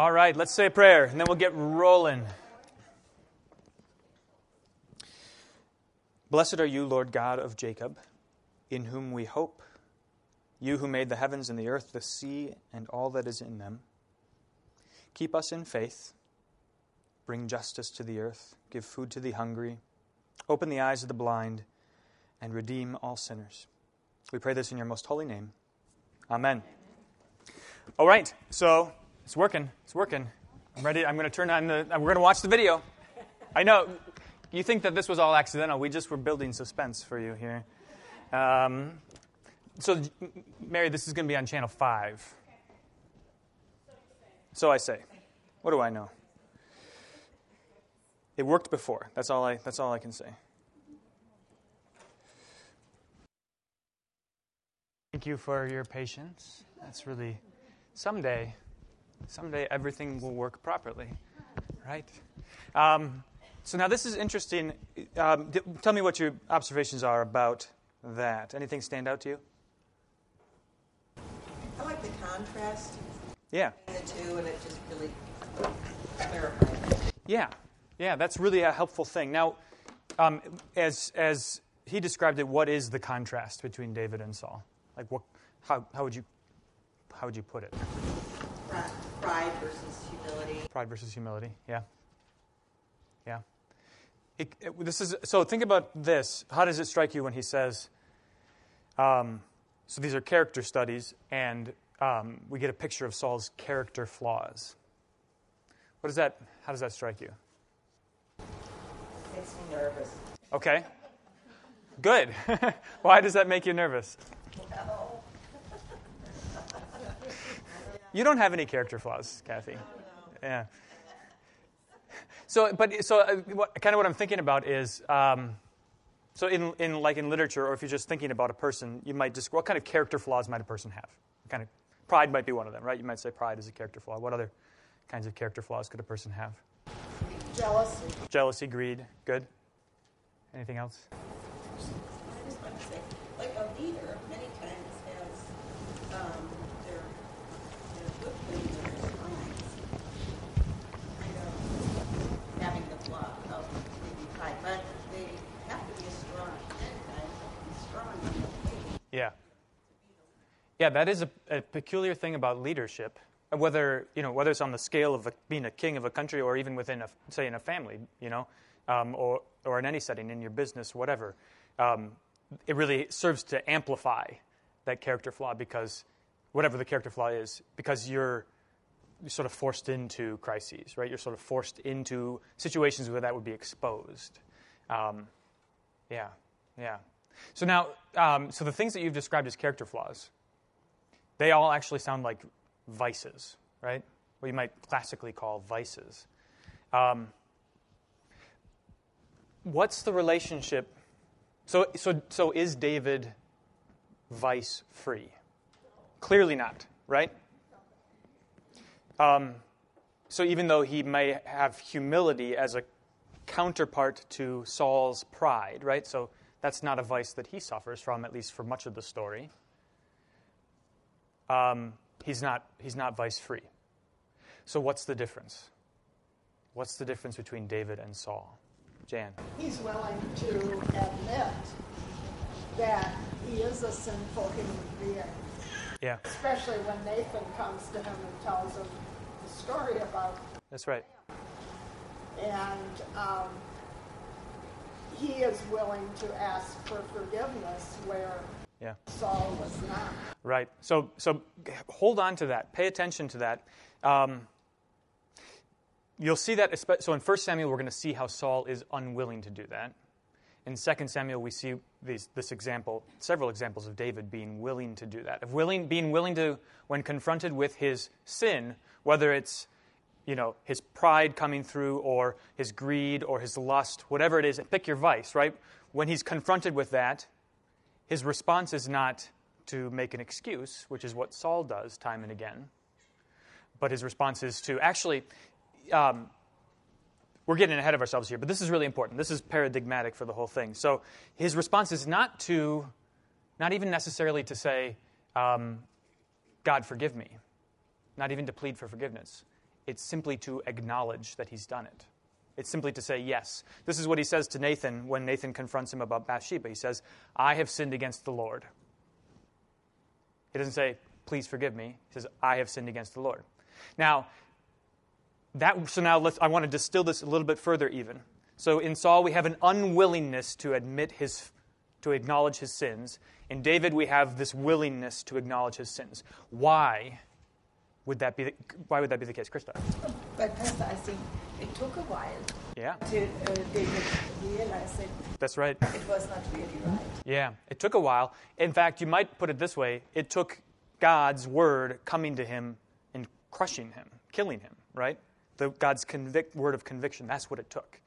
All right, let's say a prayer and then we'll get rolling. Blessed are you, Lord God of Jacob, in whom we hope, you who made the heavens and the earth, the sea, and all that is in them. Keep us in faith, bring justice to the earth, give food to the hungry, open the eyes of the blind, and redeem all sinners. We pray this in your most holy name. Amen. All right, so it's working. It's working. I'm ready. I'm going to turn on the. We're going to watch the video. I know you think that this was all accidental. We just were building suspense for you here. Um, so, Mary, this is going to be on channel five. So I say. What do I know? It worked before. That's all I. That's all I can say. Thank you for your patience. That's really someday, someday everything will work properly, right? Um, so now this is interesting. Um, tell me what your observations are about that. Anything stand out to you? I like the contrast. Yeah. The two, and it just really clarifies. Yeah, yeah, that's really a helpful thing. Now, um, as as he described it, what is the contrast between David and Saul? Like, what? How how would you how would you put it? Pride versus humility. Pride versus humility. Yeah. Yeah. It, it, this is so. Think about this. How does it strike you when he says? Um, so these are character studies, and um, we get a picture of Saul's character flaws. What does that? How does that strike you? Makes me nervous. Okay. Good. Why does that make you nervous? Well, You don't have any character flaws, Kathy. Yeah. So, but so uh, what, kind of what I'm thinking about is, um, so in, in like in literature, or if you're just thinking about a person, you might just what kind of character flaws might a person have? What kind of pride might be one of them, right? You might say pride is a character flaw. What other kinds of character flaws could a person have? Jealousy. Jealousy, greed. Good. Anything else? I just want to say, like a leader, many times has um, their, their good things and their signs. Kind of having the flaw of maybe pride, but they have to be a strong, many times, be strong in the faith. Yeah. Yeah, that is a, a peculiar thing about leadership. Whether you know whether it's on the scale of a, being a king of a country, or even within a say in a family, you know, um, or or in any setting in your business, whatever, um, it really serves to amplify that character flaw because whatever the character flaw is, because you're you're sort of forced into crises, right? You're sort of forced into situations where that would be exposed. Um, yeah, yeah. So now, um, so the things that you've described as character flaws, they all actually sound like vices, right? What you might classically call vices. Um, what's the relationship? So, so, so is David vice free? Clearly not, right? Um, so even though he may have humility as a counterpart to Saul's pride, right? So that's not a vice that he suffers from, at least for much of the story. Um, he's not he's not vice free. So what's the difference? What's the difference between David and Saul? Jan. He's willing to admit that he is a sinful human being, Yeah, especially when Nathan comes to him and tells him the story about that's right. and um, he is willing to ask for forgiveness where Yeah. Saul was not. Right. So, so hold on to that. Pay attention to that. Um, you'll see that. So in 1 Samuel, we're going to see how Saul is unwilling to do that. In 2 Samuel, we see these, this example, several examples of David being willing to do that, of willing, being willing to, when confronted with his sin, whether it's you know his pride coming through, or his greed, or his lust, whatever it is. Pick your vice, right? When he's confronted with that, his response is not to make an excuse, which is what Saul does time and again, but his response is to actually, um, we're getting ahead of ourselves here, but this is really important. This is paradigmatic for the whole thing. So his response is not to, not even necessarily to say, um, God, forgive me, not even to plead for forgiveness. It's simply to acknowledge that he's done it. It's simply to say, yes. This is what he says to Nathan when Nathan confronts him about Bathsheba. He says, I have sinned against the Lord. He doesn't say, please forgive me. He says, I have sinned against the Lord. Now, that, so now let's, I want to distill this a little bit further even. So in Saul, we have an unwillingness to admit his, to acknowledge his sins. In David, we have this willingness to acknowledge his sins. Why would that be? The, why would that be the case, Krista? But Pastor, I think it took a while Yeah, till uh, realized that that's right. it was not really right. Yeah, it took a while. In fact, you might put it this way: it took God's word coming to him and crushing him, killing him. Right? The God's convict, word of conviction. That's what it took.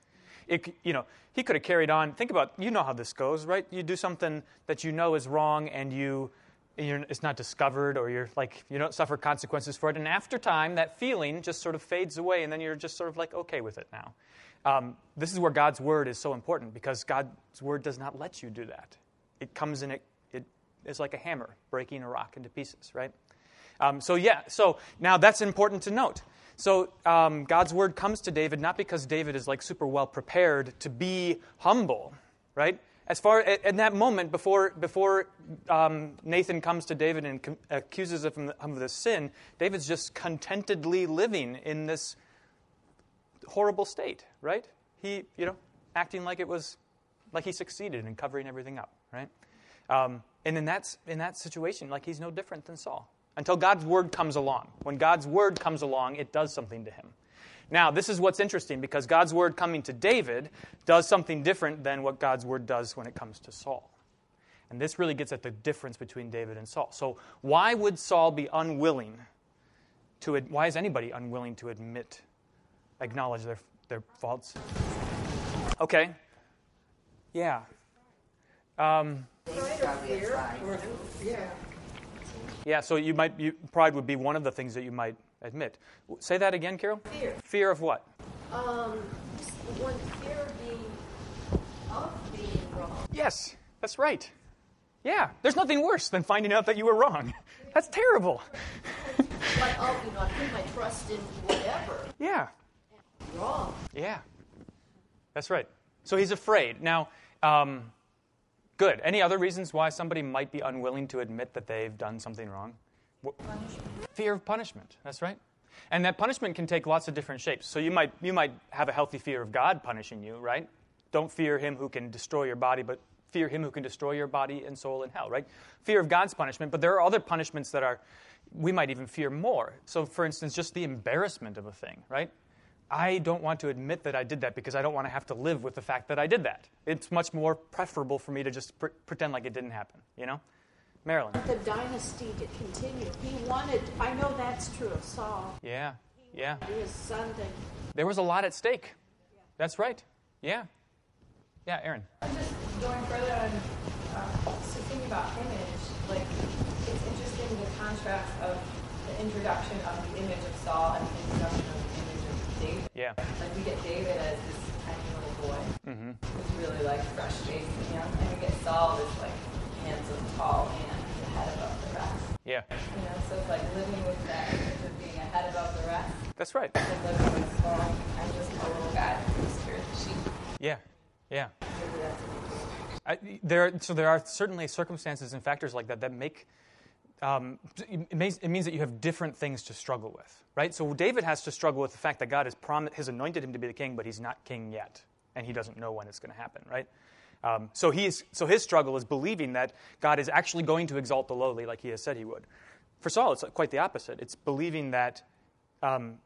It, you know, he could have carried on. Think about, you know how this goes, right? You do something that you know is wrong, and you, it's not discovered, or you're like, you don't suffer consequences for it. And after time, that feeling just sort of fades away, and then you're just sort of like okay with it now. Um, this is where God's word is so important because God's word does not let you do that. It comes in it. It is like a hammer breaking a rock into pieces, right? Um, so yeah. So now that's important to note. So um, God's word comes to David not because David is like super well prepared to be humble, right? As far in that moment before before um, Nathan comes to David and com- accuses him of this sin, David's just contentedly living in this horrible state, right? He, you know, acting like it was like he succeeded in covering everything up, right? Um, and in that in that situation, like he's no different than Saul until God's word comes along. When God's word comes along, it does something to him. Now, this is what's interesting because God's word coming to David does something different than what God's word does when it comes to Saul. And this really gets at the difference between David and Saul. So, why would Saul be unwilling to, why is anybody unwilling to admit, acknowledge their, their faults? Okay. Yeah. Um, Yeah. Yeah, so you might, you, pride would be one of the things that you might admit. Say that again, Carol? Fear. Fear of what? Um, one fear of being of being wrong. Yes, that's right. Yeah, there's nothing worse than finding out that you were wrong. That's terrible. Like, oh, you know, I put my trust in whatever. Yeah, Wrong. yeah. That's right. So he's afraid. Now, um, good. Any other reasons why somebody might be unwilling to admit that they've done something wrong? Fear of punishment. That's right. And that punishment can take lots of different shapes. So you might, you might have a healthy fear of God punishing you, right? Don't fear him who can destroy your body, but fear him who can destroy your body and soul in hell, right? Fear of God's punishment, but there are other punishments that are, we might even fear more. So, for instance, just the embarrassment of a thing, right? I don't want to admit that I did that because I don't want to have to live with the fact that I did that. It's much more preferable for me to just pre- pretend like it didn't happen, you know? Marilyn. The dynasty to continue. He wanted, I know that's true of Saul, Yeah, yeah. his son to There was a lot at stake. That's right. Yeah. Yeah, Aaron. I'm just going further on, uh, so thinking about image, like, it's interesting the contrast of the introduction of the image of Saul and the introduction of the image of David. Yeah. Like, we get David as this tiny little boy mm-hmm. who's really, like, fresh faced and young, and we get Saul, this, like, handsome, tall man, who's ahead above the rest. Yeah. You know, so it's like living with that image of being ahead above the rest, That's right. and living with Saul, I'm just a little guy who scares the sheep. Yeah. Yeah. Maybe that's a big deal. I, there, so there are certainly circumstances and factors like that that make um, it, means, it means that you have different things to struggle with, right? So David has to struggle with the fact that God has promised, has anointed him to be the king, but he's not king yet, and he doesn't know when it's going to happen, right? Um, so so his struggle is believing that God is actually going to exalt the lowly, like He has said He would. For Saul, it's quite the opposite. It's believing that um,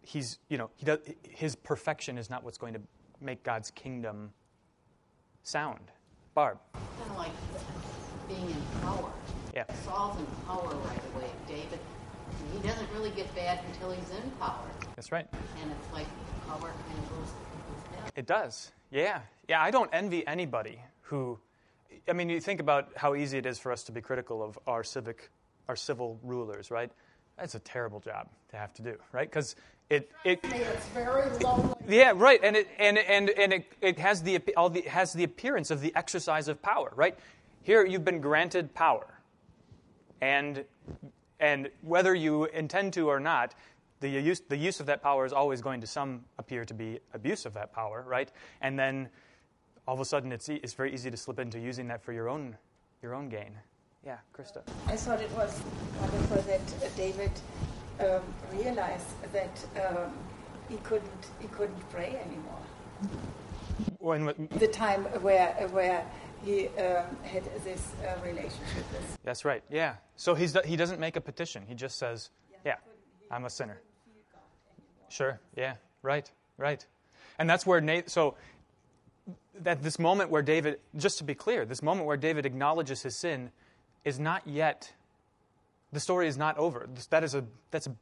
he's, you know, he does, his perfection is not what's going to make God's kingdom sound. Barb. Kind of like being in power. Yeah. Saul's in power right away. David, he doesn't really get bad until he's in power. That's right. And it's like power kind of goes to people's head. It does. Yeah. Yeah, I don't envy anybody who I mean, you think about how easy it is for us to be critical of our civic our civil rulers, right? That's a terrible job to have to do, right? Cuz it it It's very lonely. yeah, right, and it and and and it, it has the all the it has the appearance of the exercise of power, right? Here you've been granted power, and and whether you intend to or not, the use, the use of that power is always going to some appear to be abuse of that power, right? And then all of a sudden it's, e- it's very easy to slip into using that for your own, your own gain. Yeah, Krista. I thought it was wonderful that uh, David um, realized that um, he couldn't he couldn't pray anymore. When, when- The time where where he um, had this uh, relationship with. that's right, yeah. So he's, he doesn't make a petition. He just says, yeah, I'm a sinner. Sure, yeah, right, right. And that's where Nate, so that this moment where David, just to be clear, this moment where David acknowledges his sin is not yet, the story is not over. That is a, that's a,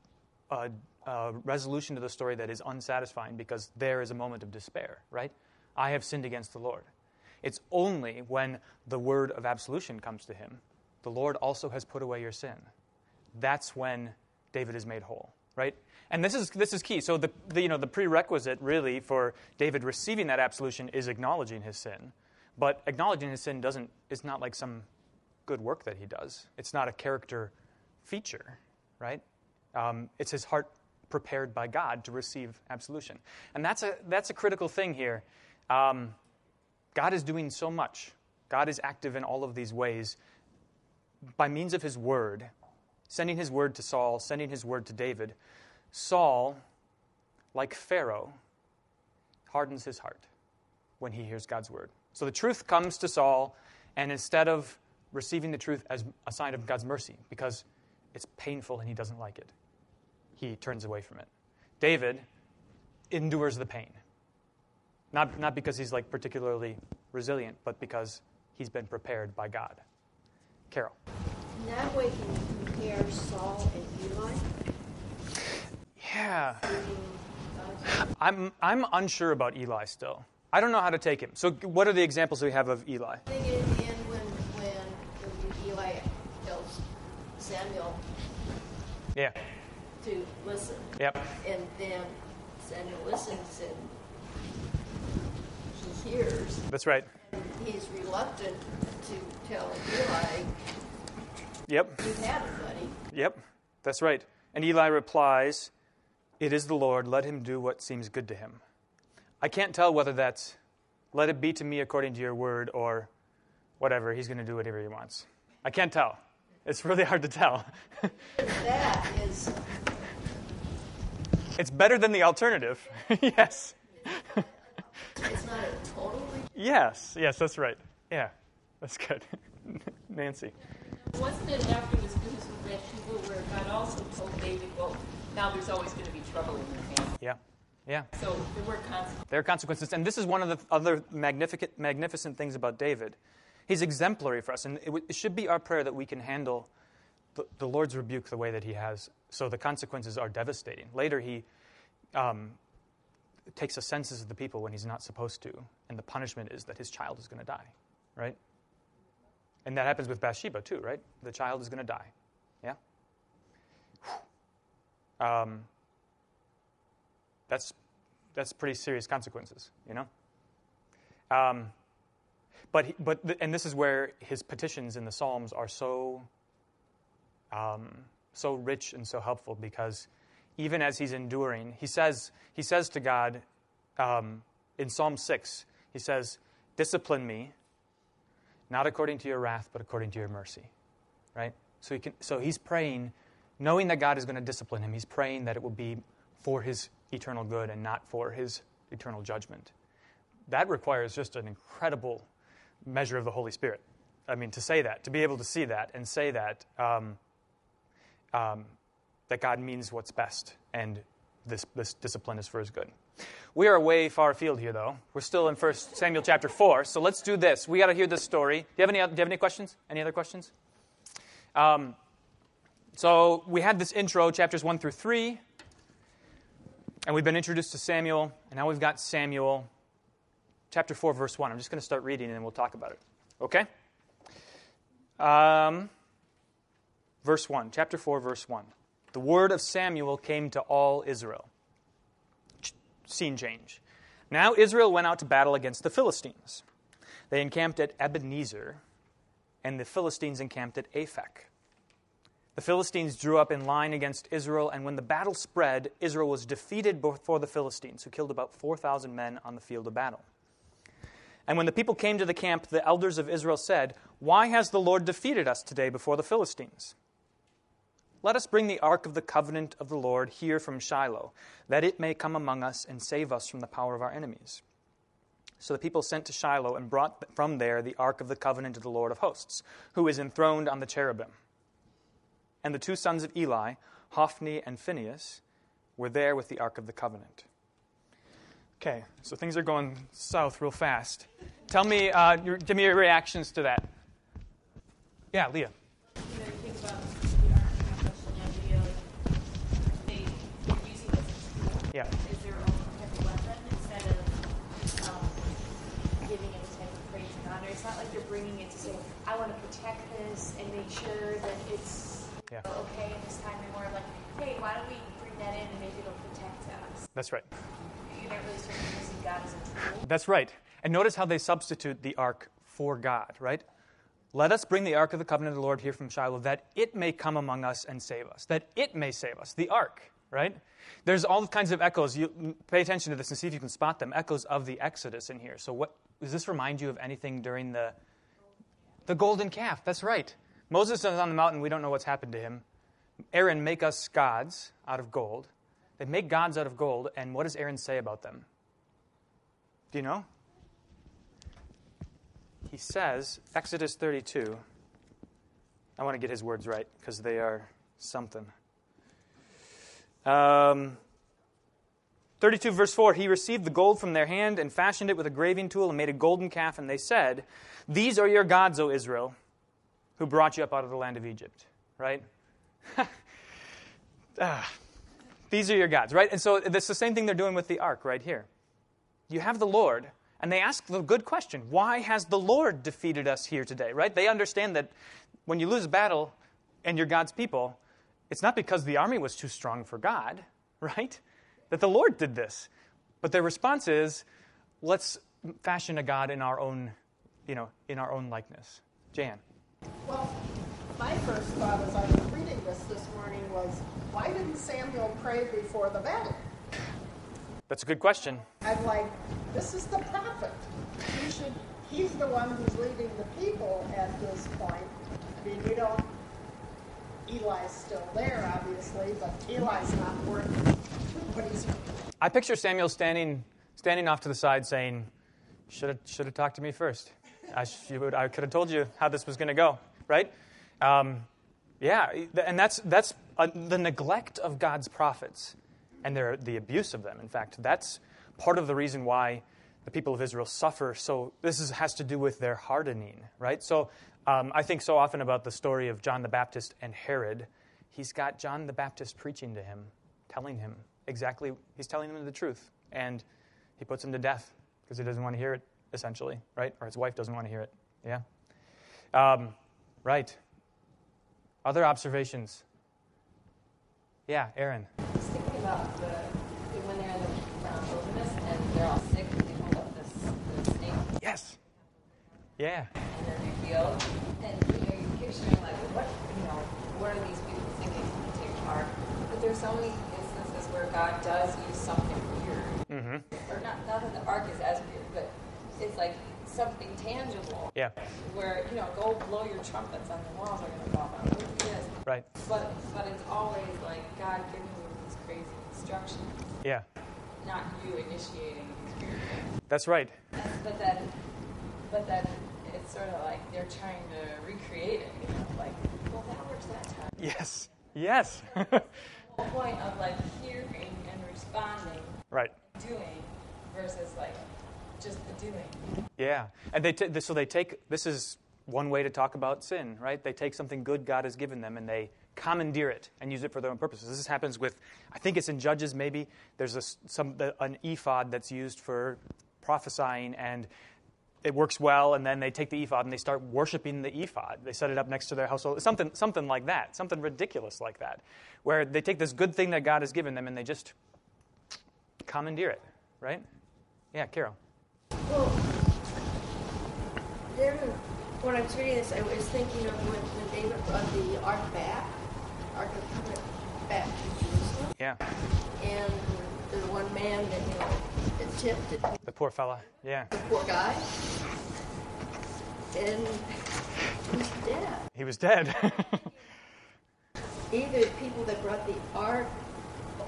a, a resolution to the story that is unsatisfying because there is a moment of despair, right? I have sinned against the Lord. It's only when the word of absolution comes to him, the Lord also has put away your sin. That's when David is made whole, right? And this is, this is key. So the, the, you know, the prerequisite really for David receiving that absolution is acknowledging his sin. But acknowledging his sin doesn't, is not like some good work that he does. It's not a character feature, right? Um, it's his heart prepared by God to receive absolution. And that's a, that's a critical thing here. Um, God is doing so much. God is active in all of these ways by means of his word, sending his word to Saul, sending his word to David. Saul, like Pharaoh, hardens his heart when he hears God's word. So the truth comes to Saul, and instead of receiving the truth as a sign of God's mercy, because it's painful and he doesn't like it, he turns away from it. David endures the pain. Not, not because he's like particularly resilient, but because he's been prepared by God. Carol. In that way, can you compare Saul and Eli? Yeah. I'm, I'm unsure about Eli still. I don't know how to take him. So, what are the examples we have of Eli? thing in the end when, when Eli tells Samuel Yeah. to listen, Yep. and then Samuel listens and hears, That's right. and he's reluctant to tell Eli, Yep. you had it, buddy. Yep. That's right. And Eli replies, It is the Lord. Let him do what seems good to him. I can't tell whether that's, let it be to me according to your word, or whatever. He's going to do whatever he wants. I can't tell. It's really hard to tell. That is, it's better than the alternative. yes. It's not a total rejection. Yes. Yes, that's right. Yeah. That's good. Nancy. Wasn't it after this business with Bathsheba where God also told David, well, now there's always going to be trouble in your family. Yeah. Yeah. So there were consequences. There are consequences. And this is one of the other magnificent, magnificent things about David. He's exemplary for us. And it, w- it should be our prayer that we can handle the, the Lord's rebuke the way that he has. So the consequences are devastating. Later, he um, takes a census of the people when he's not supposed to. And the punishment is that his child is going to die, right? And that happens with Bathsheba, too, right? The child is going to die. Yeah? Um, that's that's pretty serious consequences, you know. Um, but he, but and this is where his petitions in the Psalms are so um, so rich and so helpful because even as he's enduring, he says he says to God um, in Psalm six, he says, "Discipline me, not according to your wrath, but according to your mercy." Right. So he can. So he's praying, knowing that God is going to discipline him. He's praying that it will be for his eternal good and not for his eternal judgment. That requires just an incredible measure of the Holy Spirit. I mean, to say that, to be able to see that and say that, um, um, that God means what's best and this, this discipline is for his good. We are way far afield here, though. We're still in 1 Samuel chapter 4, so let's do this. We got to hear this story. Do you have any, do you have any questions? Any other questions? Um, so we had this intro, chapters 1 through 3. And we've been introduced to Samuel, and now we've got Samuel, chapter 4, verse 1. I'm just going to start reading and then we'll talk about it. Okay? Um, verse 1, chapter 4, verse 1. The word of Samuel came to all Israel. Scene change. Now Israel went out to battle against the Philistines. They encamped at Ebenezer, and the Philistines encamped at Aphek. The Philistines drew up in line against Israel, and when the battle spread, Israel was defeated before the Philistines, who killed about 4,000 men on the field of battle. And when the people came to the camp, the elders of Israel said, Why has the Lord defeated us today before the Philistines? Let us bring the ark of the covenant of the Lord here from Shiloh, that it may come among us and save us from the power of our enemies. So the people sent to Shiloh and brought from there the ark of the covenant of the Lord of hosts, who is enthroned on the cherubim. And the two sons of Eli, Hophni and Phinehas, were there with the ark of the covenant. Okay, so things are going south real fast. Tell me, uh, your, give me your reactions to that. Yeah, Leah. you know, you think about the Ark and how much they, they're using this as Yeah. own type of weapon instead of um, giving it a type of praise and honor. It's not like they're bringing it to say, I want to protect this and make sure that it's Yeah. okay in this time. They're more like, hey, why don't we bring that in and maybe it'll protect us? That's right. You're not really sort of using God as a tool. That's right. And notice how they substitute the ark for God, right? Let us bring the ark of the covenant of the Lord here from Shiloh, that it may come among us and save us. That it may save us. The ark, right? There's all kinds of echoes. You pay attention to this and see if you can spot them. Echoes of the Exodus in here. So, what does this remind you of anything during the the golden calf? That's right. Moses is on the mountain. We don't know what's happened to him. Aaron make us gods out of gold. They make gods out of gold, and what does Aaron say about them? Do you know? He says, Exodus 32. I want to get his words right because they are something. Um, 32, verse 4 He received the gold from their hand and fashioned it with a graving tool and made a golden calf, and they said, These are your gods, O Israel, who brought you up out of the land of Egypt. Right? ah, these are your gods, right? And so it's the same thing they're doing with the ark right here. You have the Lord, and they ask the good question why has the Lord defeated us here today, right? They understand that when you lose a battle and you're God's people, it's not because the army was too strong for God, right? That the Lord did this. But their response is, let's fashion a God in our own, you know, in our own likeness. Jan. Well, my first thought as I was reading this this morning was, why didn't Samuel pray before the battle? That's a good question. I'm like, this is the prophet. He should, he's the one who's leading the people at this point. I mean, we don't, Eli's still there, obviously, but Eli's not working. I picture Samuel standing, standing off to the side saying, should have, talked to me first. I, I could have told you how this was going to go, right? Um, yeah, and that's, that's uh, the neglect of God's prophets and their, the abuse of them. In fact, that's part of the reason why the people of Israel suffer. So this is, has to do with their hardening, right? So um, I think so often about the story of John the Baptist and Herod. He's got John the Baptist preaching to him, telling him exactly, he's telling him the truth. And he puts him to death because he doesn't want to hear it, essentially, right? Or his wife doesn't want to hear it. Yeah. Um, right. Other observations? Yeah, Aaron. Thinking about the, when they're in the wilderness and they're all sick and they hold up this, this snake Yes. Yeah. and then they heal. And you know, you're picturing like, what, you know, what are these people thinking to take part? But there's so many instances where God does use something weird. Mm-hmm. Or not, not that the ark is as weird, but it's like something tangible. Yeah. Where, you know, go blow your trumpets on the walls are going to fall down. Yes. Right. But, but it's always like God giving you these crazy instructions, Yeah. Not you initiating. That's right. But then, but then it's sort of like they're trying to recreate it. You know, like, well, that works that time. Yes. Yes. The whole point of like hearing and responding, right. doing, versus like just the doing. Yeah. And they t- so they take this is one way to talk about sin, right? They take something good God has given them and they commandeer it and use it for their own purposes. This happens with, I think it's in Judges maybe. There's a, some an ephod that's used for prophesying and it works well, and then they take the ephod and they start worshiping the ephod. They set it up next to their household, something, something like that, something ridiculous like that, where they take this good thing that God has given them and they just commandeer it, right? Yeah, Carol. Well, when I was reading this, I was thinking of when, when David brought the ark back, Ark of the Covenant back to Jerusalem. Yeah, And the one man that, you know, that tipped the poor fella. Yeah, the poor guy. And he's dead. he was dead. Either the people that brought the ark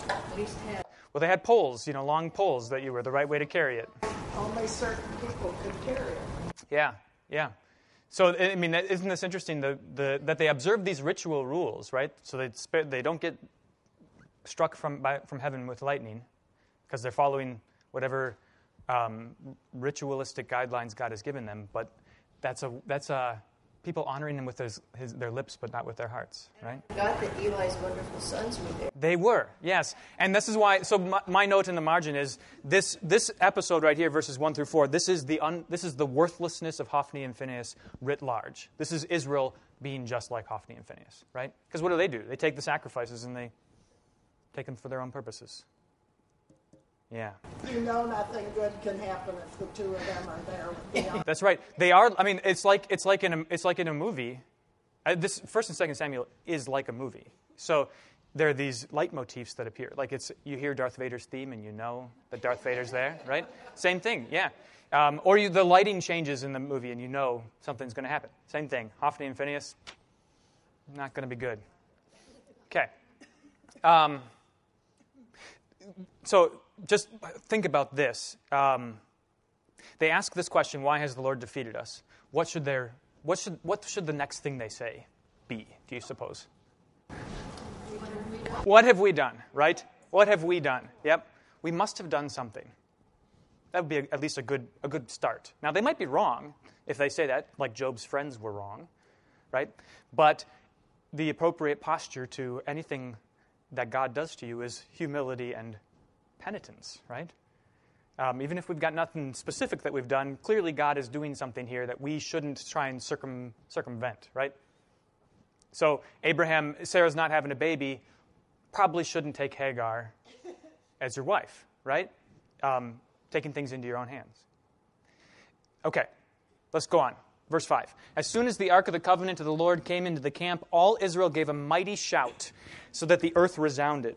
at least had well, they had poles, you know, long poles that you were the right way to carry it. Only certain people could carry it. Yeah, yeah. So I mean, isn't this interesting? The, the, that they observe these ritual rules, right? So they sp- they don't get struck from by, from heaven with lightning because they're following whatever um, ritualistic guidelines God has given them. But that's a that's a people honoring him with his, his, their lips, but not with their hearts, right? got that Eli's wonderful sons were there. They were, yes. And this is why, so my, my, note in the margin is this, this episode right here, verses 1 through 4, this is, the un, this is the worthlessness of Hophni and Phinehas writ large. This is Israel being just like Hophni and Phinehas right? Because what do they do? They take the sacrifices and they take them for their own purposes. Yeah. You know nothing good can happen if the two of them are there. Yeah. That's right. They are. I mean, it's like it's like in a it's like in a movie. Uh, this First and Second Samuel is like a movie. So there are these leitmotifs that appear. Like it's you hear Darth Vader's theme and you know that Darth Vader's there, right? Same thing. Yeah. Um, or you, the lighting changes in the movie and you know something's going to happen. Same thing. Hophni and Phinehas, not going to be good. Okay. Um, so just think about this. Um, they ask this question why has the Lord defeated us? What should, their, what, should, what should the next thing they say be, do you suppose? What have we done, right? What have we done? Yep. We must have done something. That would be a, at least a good, a good start. Now, they might be wrong if they say that, like Job's friends were wrong, right? But the appropriate posture to anything that God does to you is humility and penitence, right? Um, even if we've got nothing specific that we've done, clearly God is doing something here that we shouldn't try and circum, circumvent, right? So, Abraham, Sarah's not having a baby, probably shouldn't take Hagar as your wife, right? Um, taking things into your own hands. Okay, let's go on. Verse 5. As soon as the ark of the covenant of the Lord came into the camp, all Israel gave a mighty shout, so that the earth resounded.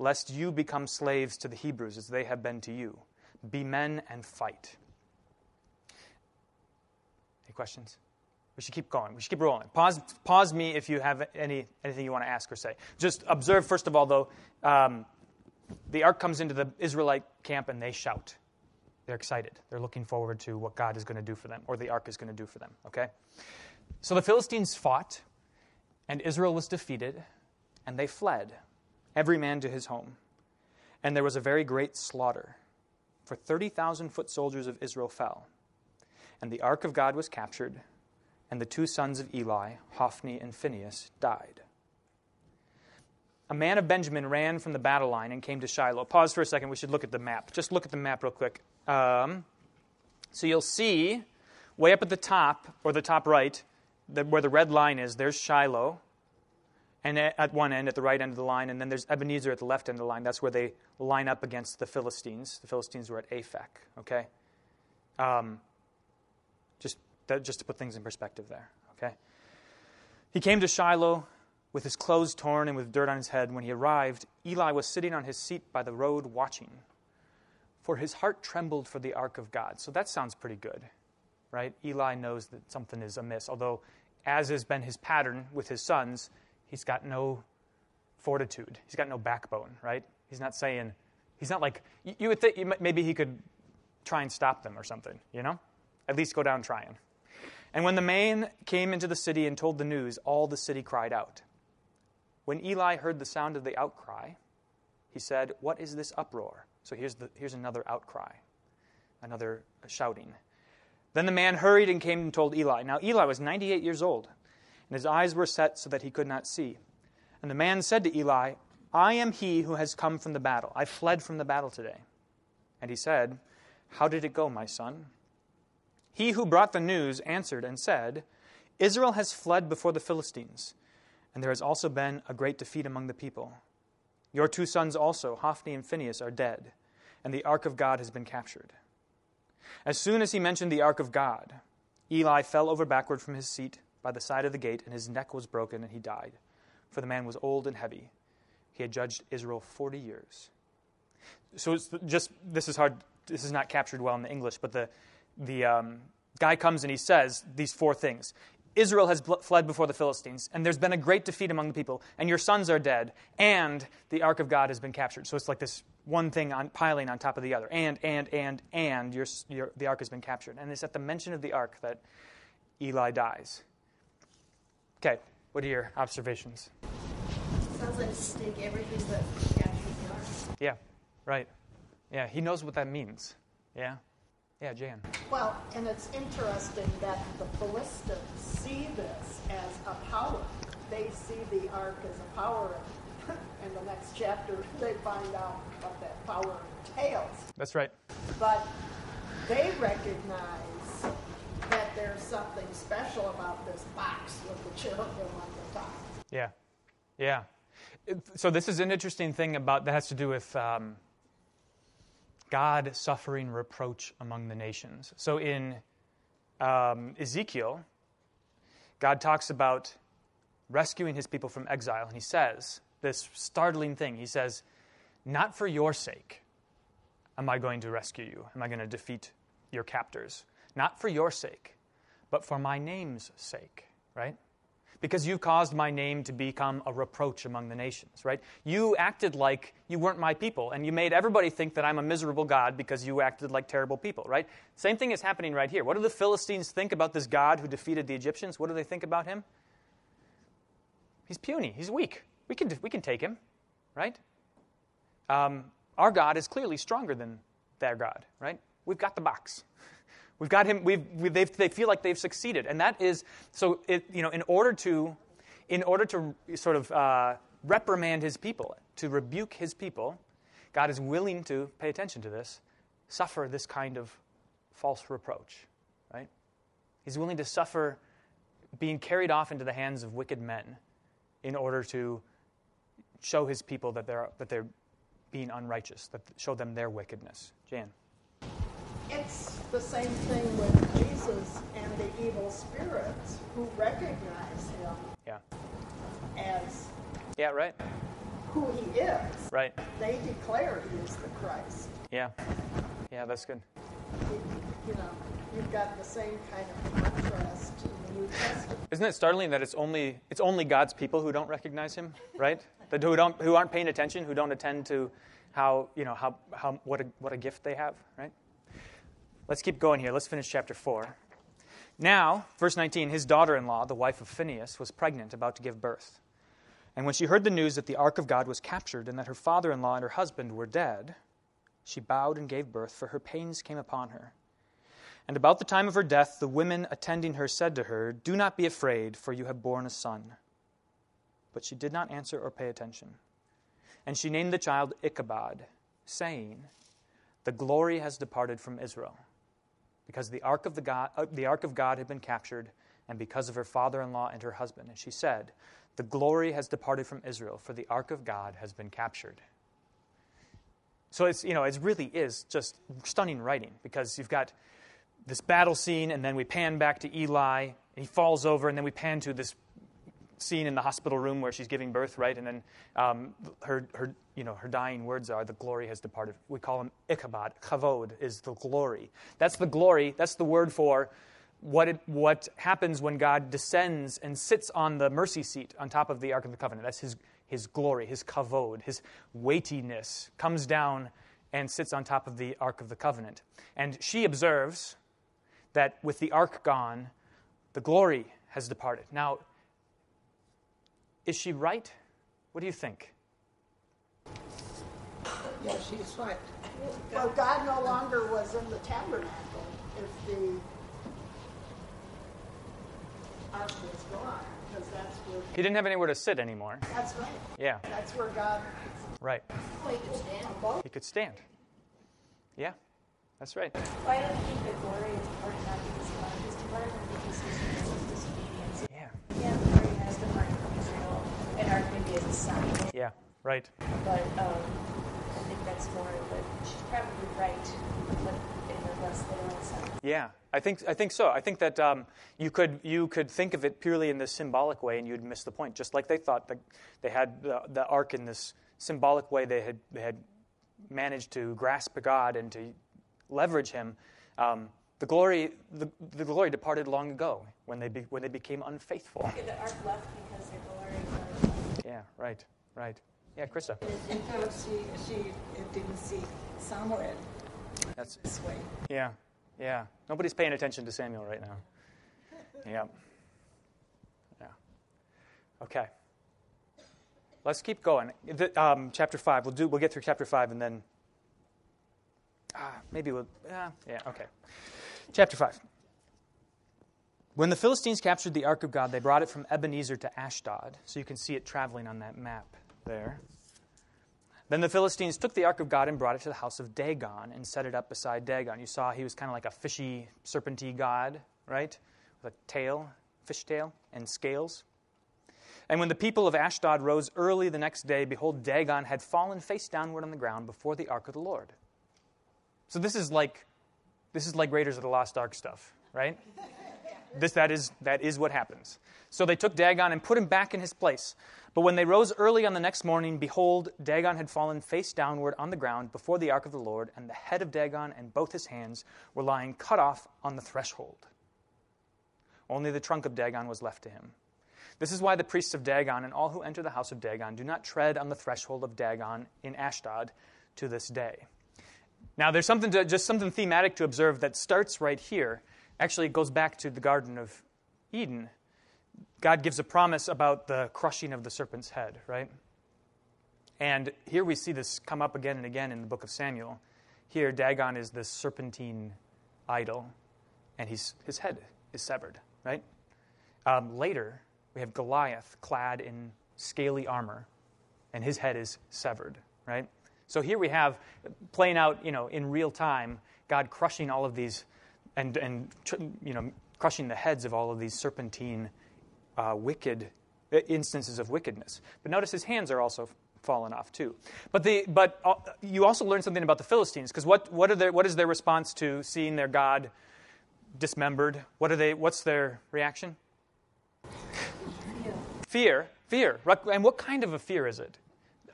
lest you become slaves to the Hebrews as they have been to you. Be men and fight. Any questions? We should keep going. We should keep rolling. Pause, pause me if you have any, anything you want to ask or say. Just observe, first of all, though, um, the ark comes into the Israelite camp and they shout. They're excited. They're looking forward to what God is going to do for them, or the ark is going to do for them. Okay? So the Philistines fought, and Israel was defeated, and they fled, every man to his home. And there was a very great slaughter, for 30,000 foot soldiers of Israel fell. And the ark of God was captured, and the two sons of Eli, Hophni and Phinehas, died a man of Benjamin ran from the battle line and came to Shiloh. Pause for a second. We should look at the map. Just look at the map real quick. Um, so you'll see way up at the top, or the top right, the, where the red line is, there's Shiloh. And at one end, at the right end of the line, and then there's Ebenezer at the left end of the line. That's where they line up against the Philistines. The Philistines were at Aphek, okay? Um, just, that, just to put things in perspective there, okay? He came to Shiloh with his clothes torn and with dirt on his head. When he arrived, Eli was sitting on his seat by the road watching, for his heart trembled for the ark of God. So that sounds pretty good, right? Eli knows that something is amiss, although, as has been his pattern with his sons, he's got no fortitude. He's got no backbone, right? He's not saying, he's not like, you would think maybe he could try and stop them or something, you know? At least go down trying. And when the man came into the city and told the news, all the city cried out. When Eli heard the sound of the outcry, he said, What is this uproar? So here's, the, here's another outcry, another shouting. Then the man hurried and came and told Eli. Now Eli was 98 years old, and his eyes were set so that he could not see. And the man said to Eli, I am he who has come from the battle. I fled from the battle today. And he said, How did it go, my son? He who brought the news answered and said, Israel has fled before the Philistines, and there has also been a great defeat among the people. Your two sons also, Hophni and Phinehas, are dead, and the ark of God has been captured. As soon as he mentioned the ark of God, Eli fell over backward from his seat by the side of the gate, and his neck was broken, and he died. For the man was old and heavy. He had judged Israel 40 years. So it's just, this is hard, this is not captured well in the English, but the, the um, guy comes and he says these four things. Israel has bl- fled before the Philistines, and there's been a great defeat among the people, and your sons are dead, and the ark of God has been captured. So it's like this one thing on, piling on top of the other. And, and, and, and your, your, the ark has been captured. And it's at the mention of the ark that Eli dies. Okay, what are your observations? Sounds like stake everything but capture the. Yeah, right. Yeah, he knows what that means. Yeah? Yeah, Jan. Well, and it's interesting that the Philistines see this as a power. They see the ark as a power. In the next chapter, they find out what that power entails. That's right. But they recognize that there's something special about this box with the cherubim on the top. Yeah, yeah. So this is an interesting thing about that has to do with um, God suffering reproach among the nations. So in um, Ezekiel, God talks about rescuing his people from exile, and he says this startling thing. He says, "Not for your sake am I going to rescue you. Am I going to defeat your captors? Not for your sake, but for my name's sake." Right? because you've caused my name to become a reproach among the nations, right? You acted like you weren't my people, and you made everybody think that I'm a miserable God because you acted like terrible people, right? Same thing is happening right here. What do the Philistines think about this God who defeated the Egyptians? What do they think about him? He's puny, he's weak. We can, we can take him, right? Um, our God is clearly stronger than their God, right? We've got the box. We've got him. We've, we, they've, they feel like they've succeeded, and that is so. It, you know, in order to, in order to sort of uh, reprimand his people, to rebuke his people, God is willing to pay attention to this, suffer this kind of false reproach, right? He's willing to suffer being carried off into the hands of wicked men, in order to show his people that they're that they're being unrighteous, that show them their wickedness. Jan. It's the same thing with Jesus and the evil spirits who recognize him Yeah. as Yeah. Right. who he is. Right. They declare he is the Christ. Yeah. Yeah, that's good. You, you know, you've got the same kind of contrast in the New Testament. Isn't it startling that it's only it's only God's people who don't recognize him, right? That who don't who aren't paying attention, who don't attend to how you know how, how what a what a gift they have, right? Let's keep going here. Let's finish chapter four. Now, verse 19, his daughter-in-law, the wife of Phinehas, was pregnant, about to give birth. And when she heard the news that the ark of God was captured and that her father-in-law and her husband were dead, she bowed and gave birth, for her pains came upon her. And about the time of her death, the women attending her said to her, Do not be afraid, for you have borne a son. But she did not answer or pay attention. And she named the child Ichabod, saying, The glory has departed from Israel, because the ark of, the, God, uh, the ark of God had been captured, and because of her father in law and her husband. And she said, The glory has departed from Israel, for the ark of God has been captured. So it's, you know, it really is just stunning writing because you've got this battle scene, and then we pan back to Eli, and he falls over, and then we pan to this scene in the hospital room where she's giving birth, right? And then um, her, her, you know, her dying words are, "The glory has departed." We call him Ichabod. Chavod is the glory. That's the glory. That's the word for what it, what happens when God descends and sits on the mercy seat on top of the Ark of the Covenant. That's his his glory, his kavod, his weightiness comes down and sits on top of the Ark of the Covenant. And she observes that with the ark gone, the glory has departed. Now, is she right? What do you think? Yeah, she's right. Well, God no longer was in the tabernacle if the ark was gone. because that's where, He didn't have anywhere to sit anymore. that's right. Yeah, That's where God right. Well, you could stand. He could stand. Yeah, that's right. Why do you think the glory is important not because of God? Because part of it because his people's disobedience. Yeah, Yeah, the glory has the heart of Israel, and our maybe as a sign. Yeah, right. But um, I think that's more. But she's probably right. But in a less literal sense. Yeah, I think I think so. I think that um, you could you could think of it purely in this symbolic way, and you'd miss the point. Just like they thought that they had the, the ark in this symbolic way, they had they had managed to grasp God and to leverage Him. Um, the glory the, the glory departed long ago when they be, when they became unfaithful. The ark left because their glory was. Yeah, right, right. Yeah, Krista. She, she didn't see Samuel That's this way. Yeah, yeah. Nobody's paying attention to Samuel right now. Yeah. Yeah. Okay. Let's keep going. The, um, chapter five. We'll do. We'll get through chapter five, and then ah, maybe we'll. Uh, yeah. Okay. Chapter five. When the Philistines captured the ark of God, they brought it from Ebenezer to Ashdod. So you can see it traveling on that map there. Then the Philistines took the ark of God and brought it to the house of Dagon and set it up beside Dagon. You saw he was kind of like a fishy, serpenty god, right? With a tail, fish tail, and scales. And when the people of Ashdod rose early the next day, behold, Dagon had fallen face downward on the ground before the ark of the Lord. So this is like this is like Raiders of the Lost Ark stuff, right? This, that, is, that is what happens. So they took Dagon and put him back in his place. But when they rose early on the next morning, behold, Dagon had fallen face downward on the ground before the ark of the Lord, and the head of Dagon and both his hands were lying cut off on the threshold. Only the trunk of Dagon was left to him. This is why the priests of Dagon and all who enter the house of Dagon do not tread on the threshold of Dagon in Ashdod to this day. Now, there's something to, just something thematic to observe that starts right here. Actually, it goes back to the Garden of Eden. God gives a promise about the crushing of the serpent's head, right? And here we see this come up again and again in the book of Samuel. Here, Dagon is this serpentine idol, and he's, his head is severed, right? Um, later, we have Goliath clad in scaly armor, and his head is severed, right? So here we have playing out, you know, in real time, God crushing all of these, and and you know, crushing the heads of all of these serpentine, uh, wicked instances of wickedness. But notice his hands are also fallen off too. But the but uh, you also learn something about the Philistines because what what are their what is their response to seeing their God dismembered? What are they? What's their reaction? Fear, fear. And what kind of a fear is it?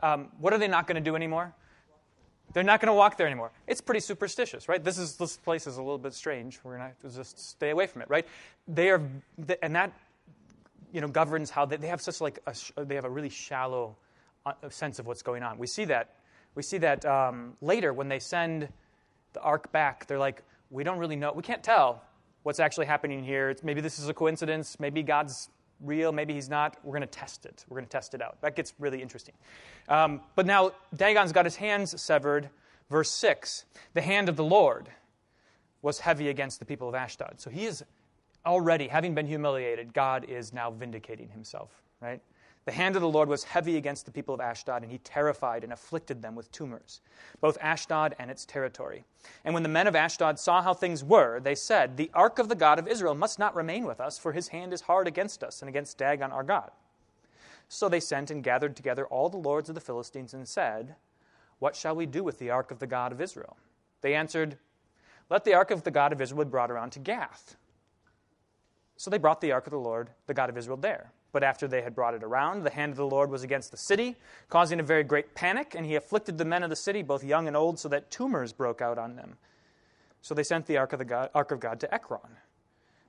Um, what are they not going to do anymore? They're not going to walk there anymore. It's pretty superstitious, right? This is this place is a little bit strange. We're going to just stay away from it, right? They are, and that you know governs how they, they have such like a, they have a really shallow uh, sense of what's going on. We see that we see that um, later when they send the ark back. They're like, we don't really know. We can't tell what's actually happening here. Maybe this is a coincidence. Maybe God's real, maybe he's not. We're going to test it. We're going to test it out. That gets really interesting. Um, but now Dagon's got his hands severed. Verse 6 The hand of the Lord was heavy against the people of Ashdod. So he is already, having been humiliated, God is now vindicating himself, right? The hand of the Lord was heavy against the people of Ashdod, and he terrified and afflicted them with tumors, both Ashdod and its territory. And when the men of Ashdod saw how things were, they said, The ark of the God of Israel must not remain with us, for his hand is hard against us and against Dagon our God. So they sent and gathered together all the lords of the Philistines and said, What shall we do with the ark of the God of Israel? They answered, Let the ark of the God of Israel be brought around to Gath. So they brought the ark of the Lord, the God of Israel, there. But after they had brought it around, the hand of the Lord was against the city, causing a very great panic, and he afflicted the men of the city, both young and old, so that tumors broke out on them. So they sent the ark of, the God, ark of God to Ekron.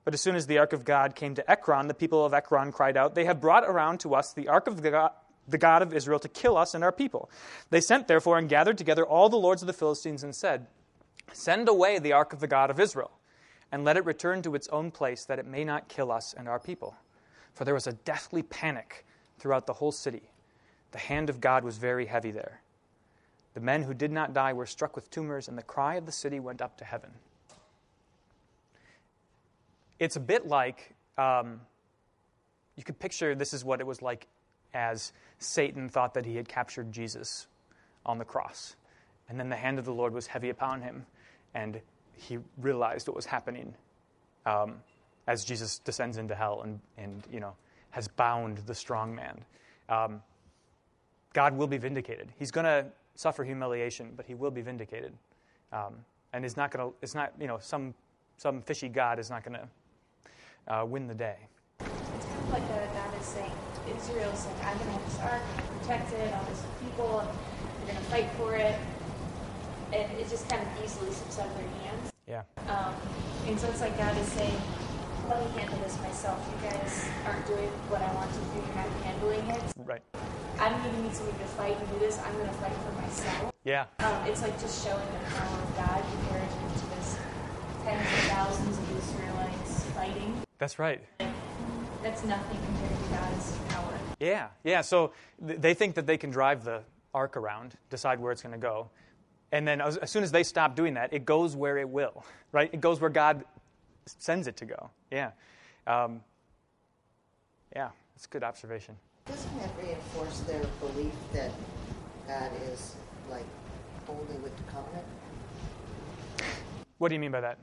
But as soon as the ark of God came to Ekron, the people of Ekron cried out, They have brought around to us the ark of the God, the God of Israel to kill us and our people. They sent, therefore, and gathered together all the lords of the Philistines and said, Send away the ark of the God of Israel, and let it return to its own place, that it may not kill us and our people. For there was a deathly panic throughout the whole city. The hand of God was very heavy there. The men who did not die were struck with tumors, and the cry of the city went up to heaven. It's a bit like um, you could picture this is what it was like as Satan thought that he had captured Jesus on the cross. And then the hand of the Lord was heavy upon him, and he realized what was happening um, as Jesus descends into hell and, and you know, has bound the strong man. Um, God will be vindicated. He's going to suffer humiliation, but he will be vindicated. Um, and is not going to, it's not, you know, some, some fishy God is not going to uh, win the day. It's kind of like God is saying, Israel is saying, I'm going to have this ark, I'm going to protect it, all these people, and they're going to fight for it. And it just kind of easily slips out of their hands. Yeah. Um, and so it's like God is saying, let me handle this myself. You guys aren't doing what I want to do. You're not handling it. Right. I'm going to need somebody to fight and do this. I'm going to fight for myself. Yeah. Um, it's like just showing the power of God compared to this tens of thousands of Israelites fighting. That's right. That's nothing compared to God's power. Yeah, yeah. So th- they think that they can drive the ark around, decide where it's going to go. And then as, as soon as they stop doing that, it goes where it will, right? It goes where God sends it to go. Yeah. Um, yeah, it's a good observation. Doesn't that reinforce their belief that God is like only with the covenant? What do you mean by that?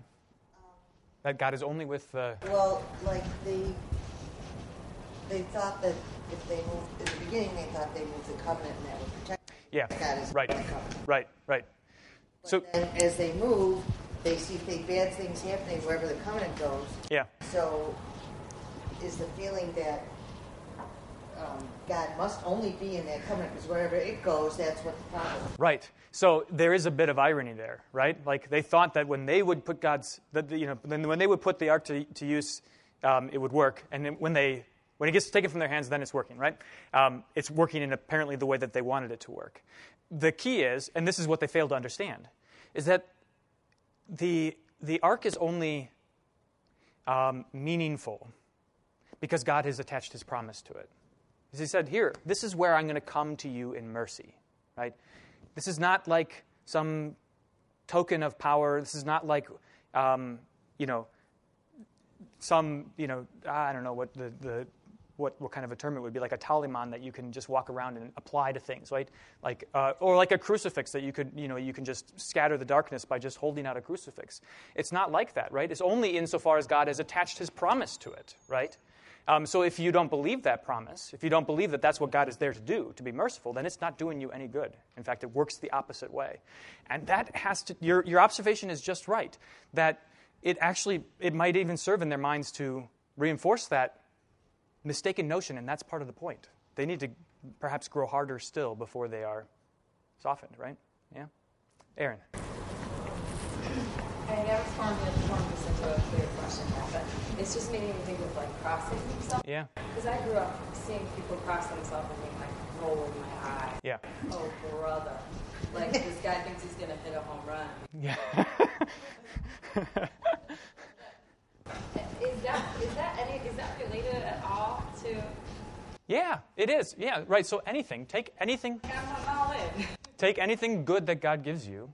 That God is only with the. Well, like they they thought that if they moved in the beginning, they thought they moved the covenant and that would protect Yeah, God is right, right, right. But So, as they move, they see th- bad things happening wherever the covenant goes. yeah, So is the feeling that um, God must only be in that covenant because wherever it goes, that's what the problem is. right. So there is a bit of irony there, right? Like they thought that when they would put God's, that you know, then when they would put the ark to, to use, um, it would work. And then when they, when it gets taken from their hands, then it's working, right? Um, it's working in apparently the way that they wanted it to work. The key is, and this is what they fail to understand, is that the the ark is only um, meaningful because God has attached His promise to it. As He said, "Here, this is where I'm going to come to you in mercy." Right? This is not like some token of power. This is not like, um, you know, some, you know, I don't know what the, the what, what kind of a term it would be, like a talisman that you can just walk around and apply to things, right? Like, uh, or like a crucifix that you could, you know, you can just scatter the darkness by just holding out a crucifix. It's not like that, right? It's only insofar as God has attached His promise to it, right? Um, so if you don't believe that promise, if you don't believe that that's what God is there to do, to be merciful, then it's not doing you any good. In fact, it works the opposite way. And that has to, your, your observation is just right, that it actually, it might even serve in their minds to reinforce that mistaken notion, and that's part of the point. They need to perhaps grow harder still before they are softened, right? Yeah? Aaron. I never formed, this into a clear question but it's just making me think of like crossing themselves. Yeah? Because I grew up seeing people cross themselves and being like, rolling my eye. Yeah. Oh, brother. Like, this guy thinks he's going to hit a home run. Yeah. Is that, is that any, is that related at yeah, it is. Yeah, right. So anything, take anything, I'm all in. take anything good that God gives you.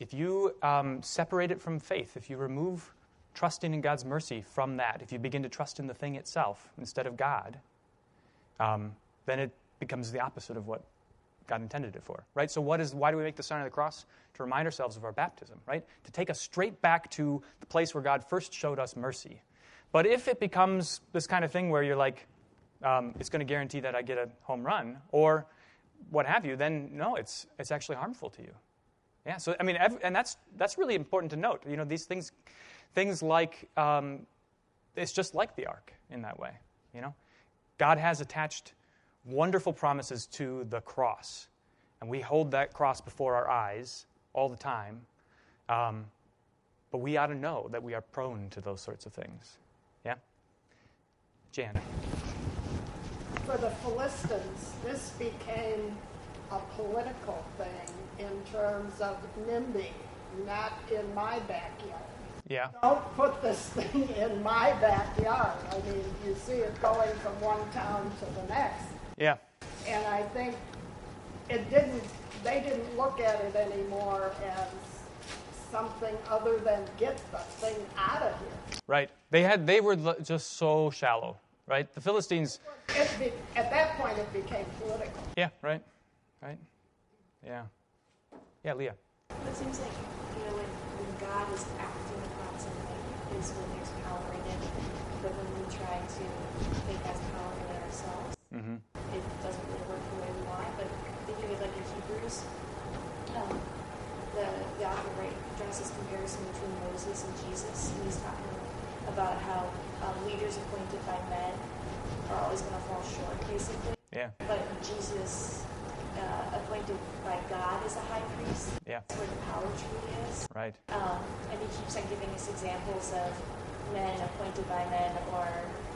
If you um, separate it from faith, if you remove trusting in God's mercy from that, if you begin to trust in the thing itself instead of God, um, then it becomes the opposite of what God intended it for, right? So, what is why do we make the sign of the cross? To remind ourselves of our baptism, right? To take us straight back to the place where God first showed us mercy. But if it becomes this kind of thing where you're like, um, it's going to guarantee that I get a home run, or what have you, then no, it's it's actually harmful to you. Yeah. So, I mean, and that's that's really important to note. You know, these things, things like um, it's just like the ark in that way. You know, God has attached wonderful promises to the cross. And we hold that cross before our eyes all the time. Um, but we ought to know that we are prone to those sorts of things. Yeah? Jan. For the Philistines, this became a political thing in terms of NIMBY, not in my backyard. Yeah. Don't put this thing in my backyard. I mean, you see it going from one town to the next. Yeah. And I think it didn't, they didn't look at it anymore as something other than get the thing out of here. Right. They had they were just so shallow right? The Philistines. It be, at that point, it became political. Yeah, right, right. Yeah, yeah, Leah. It seems like, you know, when, when God is acting upon something is when there's power in it. But when we try to think that power in it ourselves, Mm-hmm. it doesn't really work the way we want. But thinking of like in Hebrews, um, the, the author right draws this comparison between Moses and Jesus. And he's talking about how um, leaders appointed by men are always going to fall short, basically. Yeah, But Jesus, uh, appointed by God as a high priest, yeah, that's where the power truly is. right. Um, and he keeps on giving us examples of men appointed by men or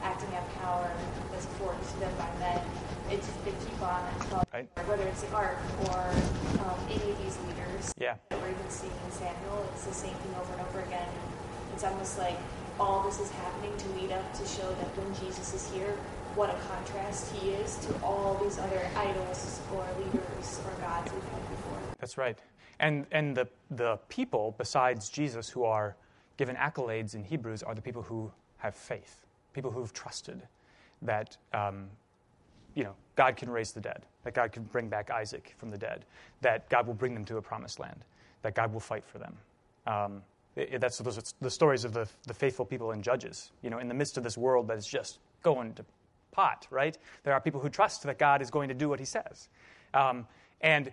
acting out power that's afforded to them by men. It's, they keep on, Right. whether it's the ark or um, any of these leaders Yeah, that we're even seeing in Samuel, it's the same thing over and over again. It's almost like all this is happening to lead up to show that when Jesus is here, what a contrast he is to all these other idols or leaders or gods we've had before. that's right. And and the the people besides Jesus who are given accolades in Hebrews are the people who have faith, people who've trusted that um, you know God can raise the dead, that God can bring back Isaac from the dead, that God will bring them to a promised land, that God will fight for them. Um, that's those the stories of the, the faithful people in Judges. You know, in the midst of this world that is just going to pot, right? There are people who trust that God is going to do what He says, um, and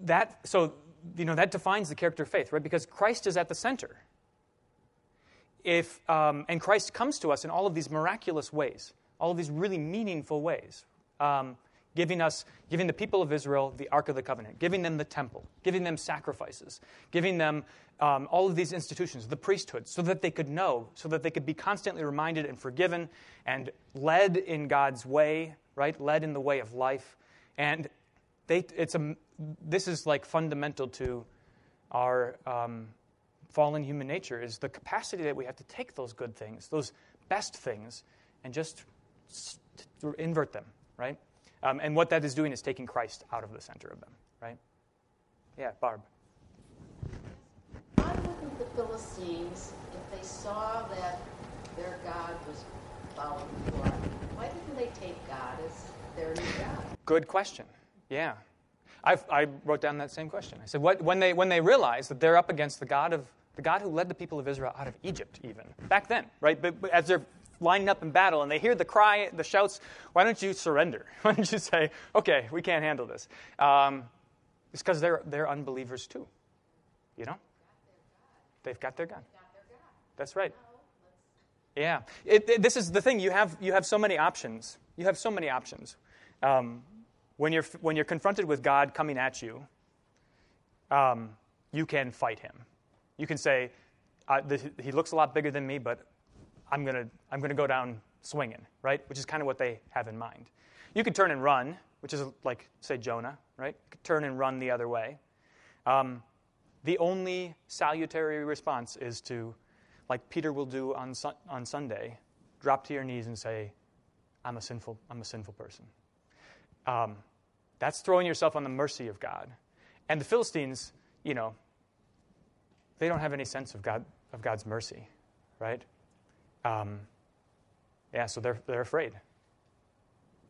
that so you know that defines the character of faith, right? Because Christ is at the center. If um, and Christ comes to us in all of these miraculous ways, all of these really meaningful ways, um, giving us, giving the people of Israel the Ark of the Covenant, giving them the temple, giving them sacrifices, giving them um, all of these institutions, the priesthood, so that they could know, so that they could be constantly reminded and forgiven and led in God's way, right? Led in the way of life. And they, it's a, this is like fundamental to our um, fallen human nature is the capacity that we have to take those good things, those best things, and just invert them, right? Um, and what that is doing is taking Christ out of the center of them, right? Yeah, Barb. Why wouldn't the Philistines, if they saw that their God was bowing before why didn't they take God as their new God? Good question. Yeah. I've, I wrote down that same question. I said, what, when, they, when they realize that they're up against the God, of, the God who led the people of Israel out of Egypt, even, back then, right? But, but as they're lining up in battle and they hear the cry, the shouts, why don't you surrender? Why don't you say, okay, we can't handle this? Um, it's because they're, they're unbelievers too. You know? They've got their gun. That's right. Yeah. It, it- this is the thing. You have, you have so many options. You have so many options. Um, when, you're, when you're confronted with God coming at you, um, you can fight him. You can say, uh, the, He looks a lot bigger than me, but I'm going to I'm going to go down swinging, right? Which is kind of what they have in mind. You could turn and run, which is like, say, Jonah, right? You could turn and run the other way. Um, the only salutary response is to, like Peter will do on, Sun- on Sunday, drop to your knees and say, I'm a sinful, I'm a sinful person. Um, that's throwing yourself on the mercy of God. And the Philistines, you know, they don't have any sense of, God, of God's mercy, right? Um, yeah, so they're, they're afraid.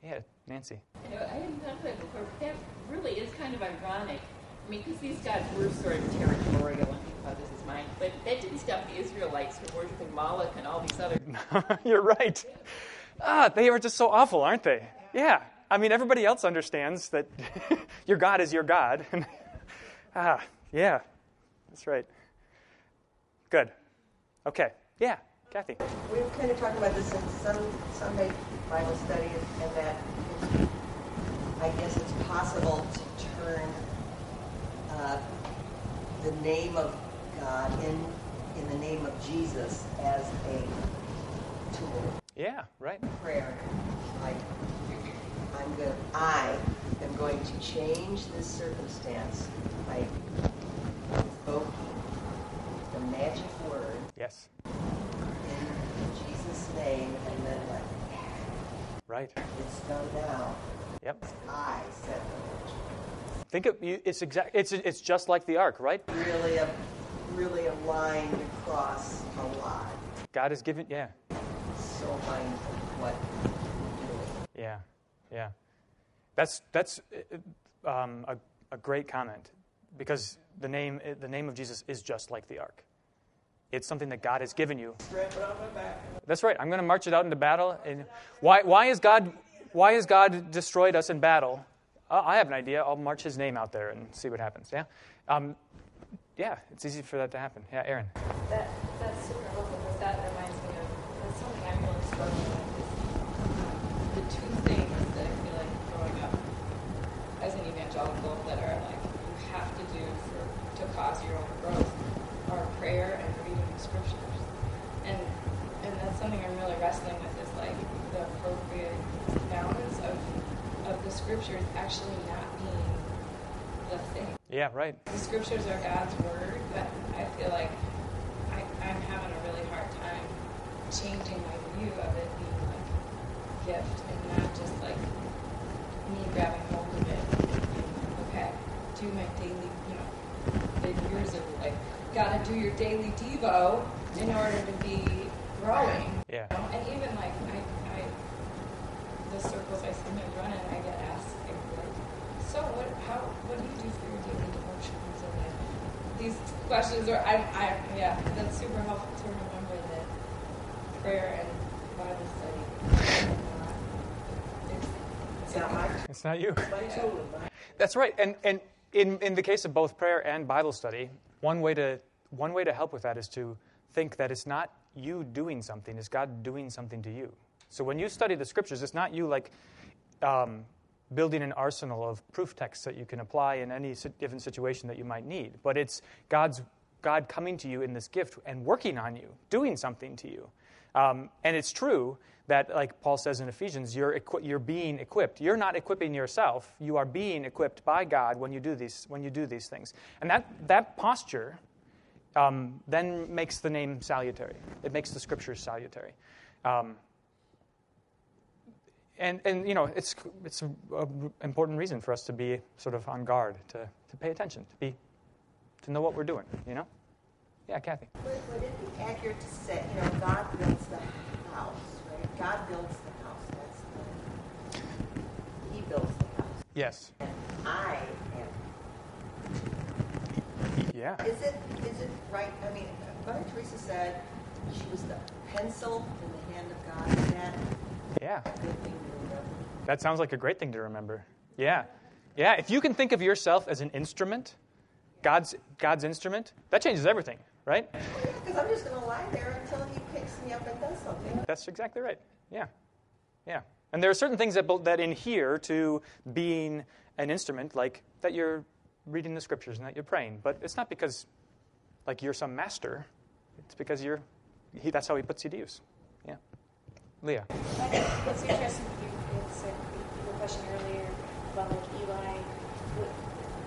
Yeah, Nancy. You know, I hadn't thought of that before, but that really is kind of ironic. I mean, because these gods were sort of territorial and this is mine, but that didn't stop the Israelites from worshiping Moloch and all these other. You're right. Ah, they are just so awful, aren't they? Yeah. I mean, everybody else understands that your God is your God. ah, yeah. That's right. Good. Okay. Yeah, Kathy. We were kind of talking about this in some Sunday Bible study, and that I guess it's possible to turn uh, the name of God in in the name of Jesus as a tool, Yeah, right. prayer. Like I'm going, I am going to change this circumstance by invoking the magic word Yes. Jesus' name, and then like, Right. it's done now. Yep. I said the Think of it's exact. It's it's just like the ark, right? Really, a, really aligned across a lot. God has given. Yeah. So mindful. what. Yeah, yeah. That's that's uh, um, a, a great comment because the name the name of Jesus is just like the ark. It's something that God has given you. That's right. I'm going to march it out into battle. And why why is God why has God destroyed us in battle? Uh, I have an idea. I'll march His name out there and see what happens. Yeah, um, yeah. It's easy for that to happen. Yeah, Aaron. That, that's super helpful because that reminds me of that's something I'm really struggling with. Is the two things that I feel like growing up as an evangelical that are like you have to do for to cause your own growth are prayer and reading the scriptures. And and that's something I'm really wrestling with is like the appropriate balance of of the scriptures actually not being the thing Yeah, right. the scriptures are God's word, but I feel like I, I'm having a really hard time changing my view of it being like a gift and not just like me grabbing hold of it. And, okay, do my daily, you know, the years of like, gotta do your daily Devo in order to be growing. Yeah. You know? And even like, I, I, the circles I sometimes run in, I get asked, like, so what, how, what do you do for your daily devotions? And like, these questions are, I, I, yeah, that's super helpful to remember that prayer and Bible study it's, It's not my It's not you. my children. That's right. And, and in, in the case of both prayer and Bible study, one way, to, one way to help with that is to think that it's not you doing something, it's God doing something to you. So when you study the scriptures, it's not you like um, building an arsenal of proof texts that you can apply in any given situation that you might need, but it's God's, God coming to you in this gift and working on you, doing something to you. Um, and it's true that, like Paul says in Ephesians, you're, equi- you're being equipped. You're not equipping yourself. You are being equipped by God when you do these, when you do these things. And that, that posture um, then makes the name salutary. It makes the scriptures salutary. Um, and, and, you know, it's, it's an important reason for us to be sort of on guard, to, to pay attention, to, be, to know what we're doing, you know? Yeah, Kathy. Would, would it be accurate to say, you know, God builds the house, right? God builds the house. That's the, He builds the house. Yes. And I. Yeah. Is it, is it right? I mean, Mother Teresa said she was the pencil in the hand of God. Is that Yeah. good thing to remember? That sounds like a great thing to remember. Yeah. Yeah, if you can think of yourself as an instrument, God's, God's instrument, that changes everything, right? Because I'm just going to lie there until He picks me up and does something. That's exactly right. Yeah. Yeah. And there are certain things that, that adhere to being an instrument, like that you're reading the scriptures and that you're praying. But it's not because, like, you're some master. It's because you're, he, that's how he puts you to use. Yeah. Leah. What's interesting, you said the question earlier about like Eli, wa-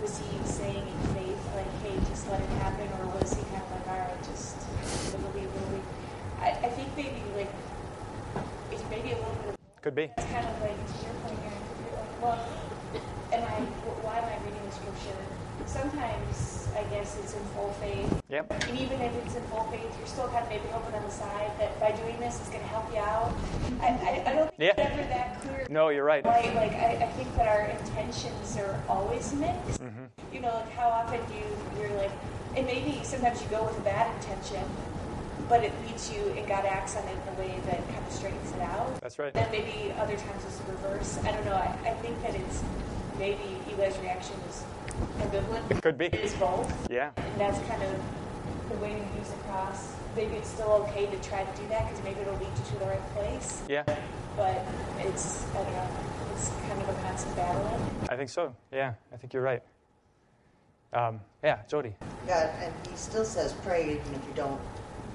was he saying in faith, like, hey, just let it happen, or was he kind of like, all right, just believe, believe? I, I think maybe like, it's maybe a little bit Could be. it's kind of like to your point, Aaron. Like, well, am I? Why am I reading the scripture? Sometimes I guess it's in full faith, Yep. and even if it's in full faith, you're still kind of maybe hoping on the side that by doing this, it's going to help you out. I, I, I don't think Yeah. it's ever that clear. No, you're right. Right, like I, I think that our intentions are always mixed. Mm-hmm. You know, like how often do you, you're like, and maybe sometimes you go with a bad intention, but it leads you, and God acts on it in a way that kind of straightens it out. That's right. Then maybe other times it's the reverse. I don't know. I, I think that it's maybe Eli's reaction is ambivalent. It could be. It is both, Yeah. and that's kind of the way to use the cross. Maybe it's still okay to try to do that because maybe it'll lead you to the right place. Yeah. But it's I don't know. It's kind of a constant battle. I think so. Yeah. I think you're right. Um, yeah, Jody. God, and he still says pray even if you don't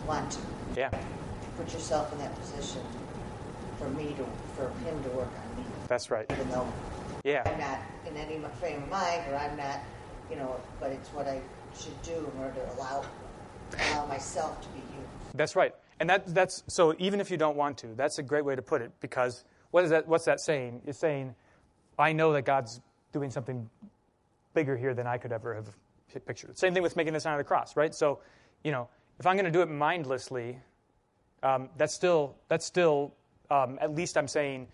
want to. Yeah. Put yourself in that position for me to, for him to work on me, That's right. even though Yeah. I'm not in any frame of mind or I'm not, you know, but it's what I should do in order to allow, allow myself to be used. That's right. And that, that's so even if you don't want to, that's a great way to put it because what is that what's that saying? It's saying I know that God's doing something bigger here than I could ever have pictured. Same thing with making the sign of the cross, right? So, you know, if I'm going to do it mindlessly, um, that's still that's still um, at least I'm saying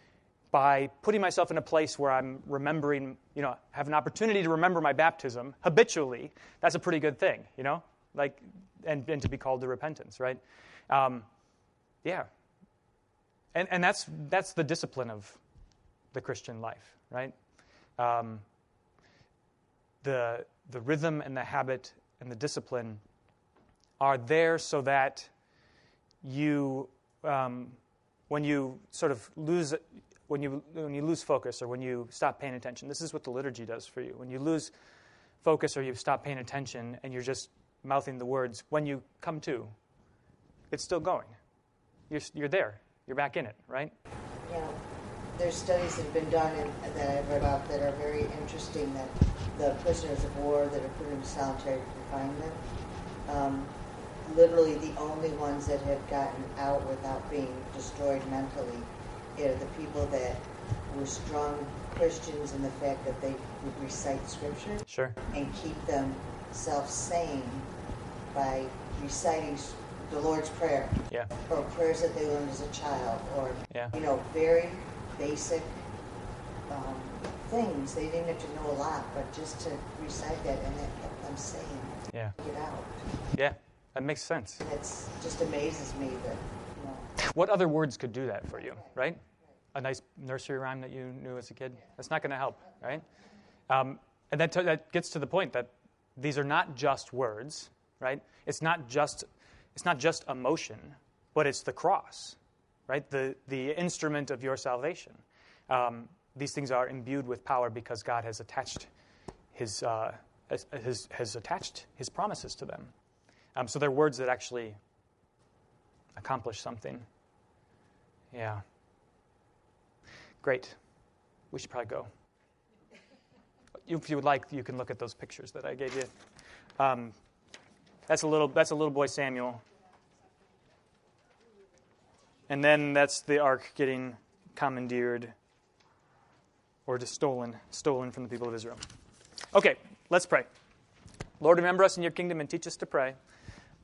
by putting myself in a place where I'm remembering, you know, have an opportunity to remember my baptism habitually, that's a pretty good thing, you know, like, and, and to be called to repentance, right? Um, yeah. And, and that's, that's the discipline of the Christian life, right? Um, the, the rhythm and the habit and the discipline are there so that you, um, when you sort of lose, when you, when you lose focus or when you stop paying attention, this is what the liturgy does for you. When you lose focus or you stop paying attention and you're just mouthing the words, when you come to, it's still going. You're, you're there. You're back in it, right? Yeah. There's studies that have been done and that I've read about that are very interesting that the prisoners of war that are put into solitary confinement, um, literally the only ones that have gotten out without being destroyed mentally are the people that were strong Christians in the fact that they would recite scripture Sure. and keep them self-sane by reciting the Lord's Prayer Yeah. or prayers that they learned as a child or Yeah. you know very basic um, things they didn't have to know a lot but just to recite that and that kept them sane Yeah. get out Yeah. That makes sense. it's just amazes me that you know What other words could do that for you, right? A nice nursery rhyme that you knew as a kid? That's not going to help, right? Um, and that, that gets to the point that these are not just words, right? It's not just, it's not just emotion, but it's the cross, right? The, the instrument of your salvation. Um, these things are imbued with power because God has attached his, uh, has, has attached his promises to them. Um, so they're words that actually accomplish something. Yeah. Great. We should probably go. If you would like, you can look at those pictures that I gave you. Um, that's a little. That's a little boy Samuel. And then that's the ark getting commandeered or just stolen, stolen from the people of Israel. Okay, let's pray. Lord, remember us in your kingdom and teach us to pray.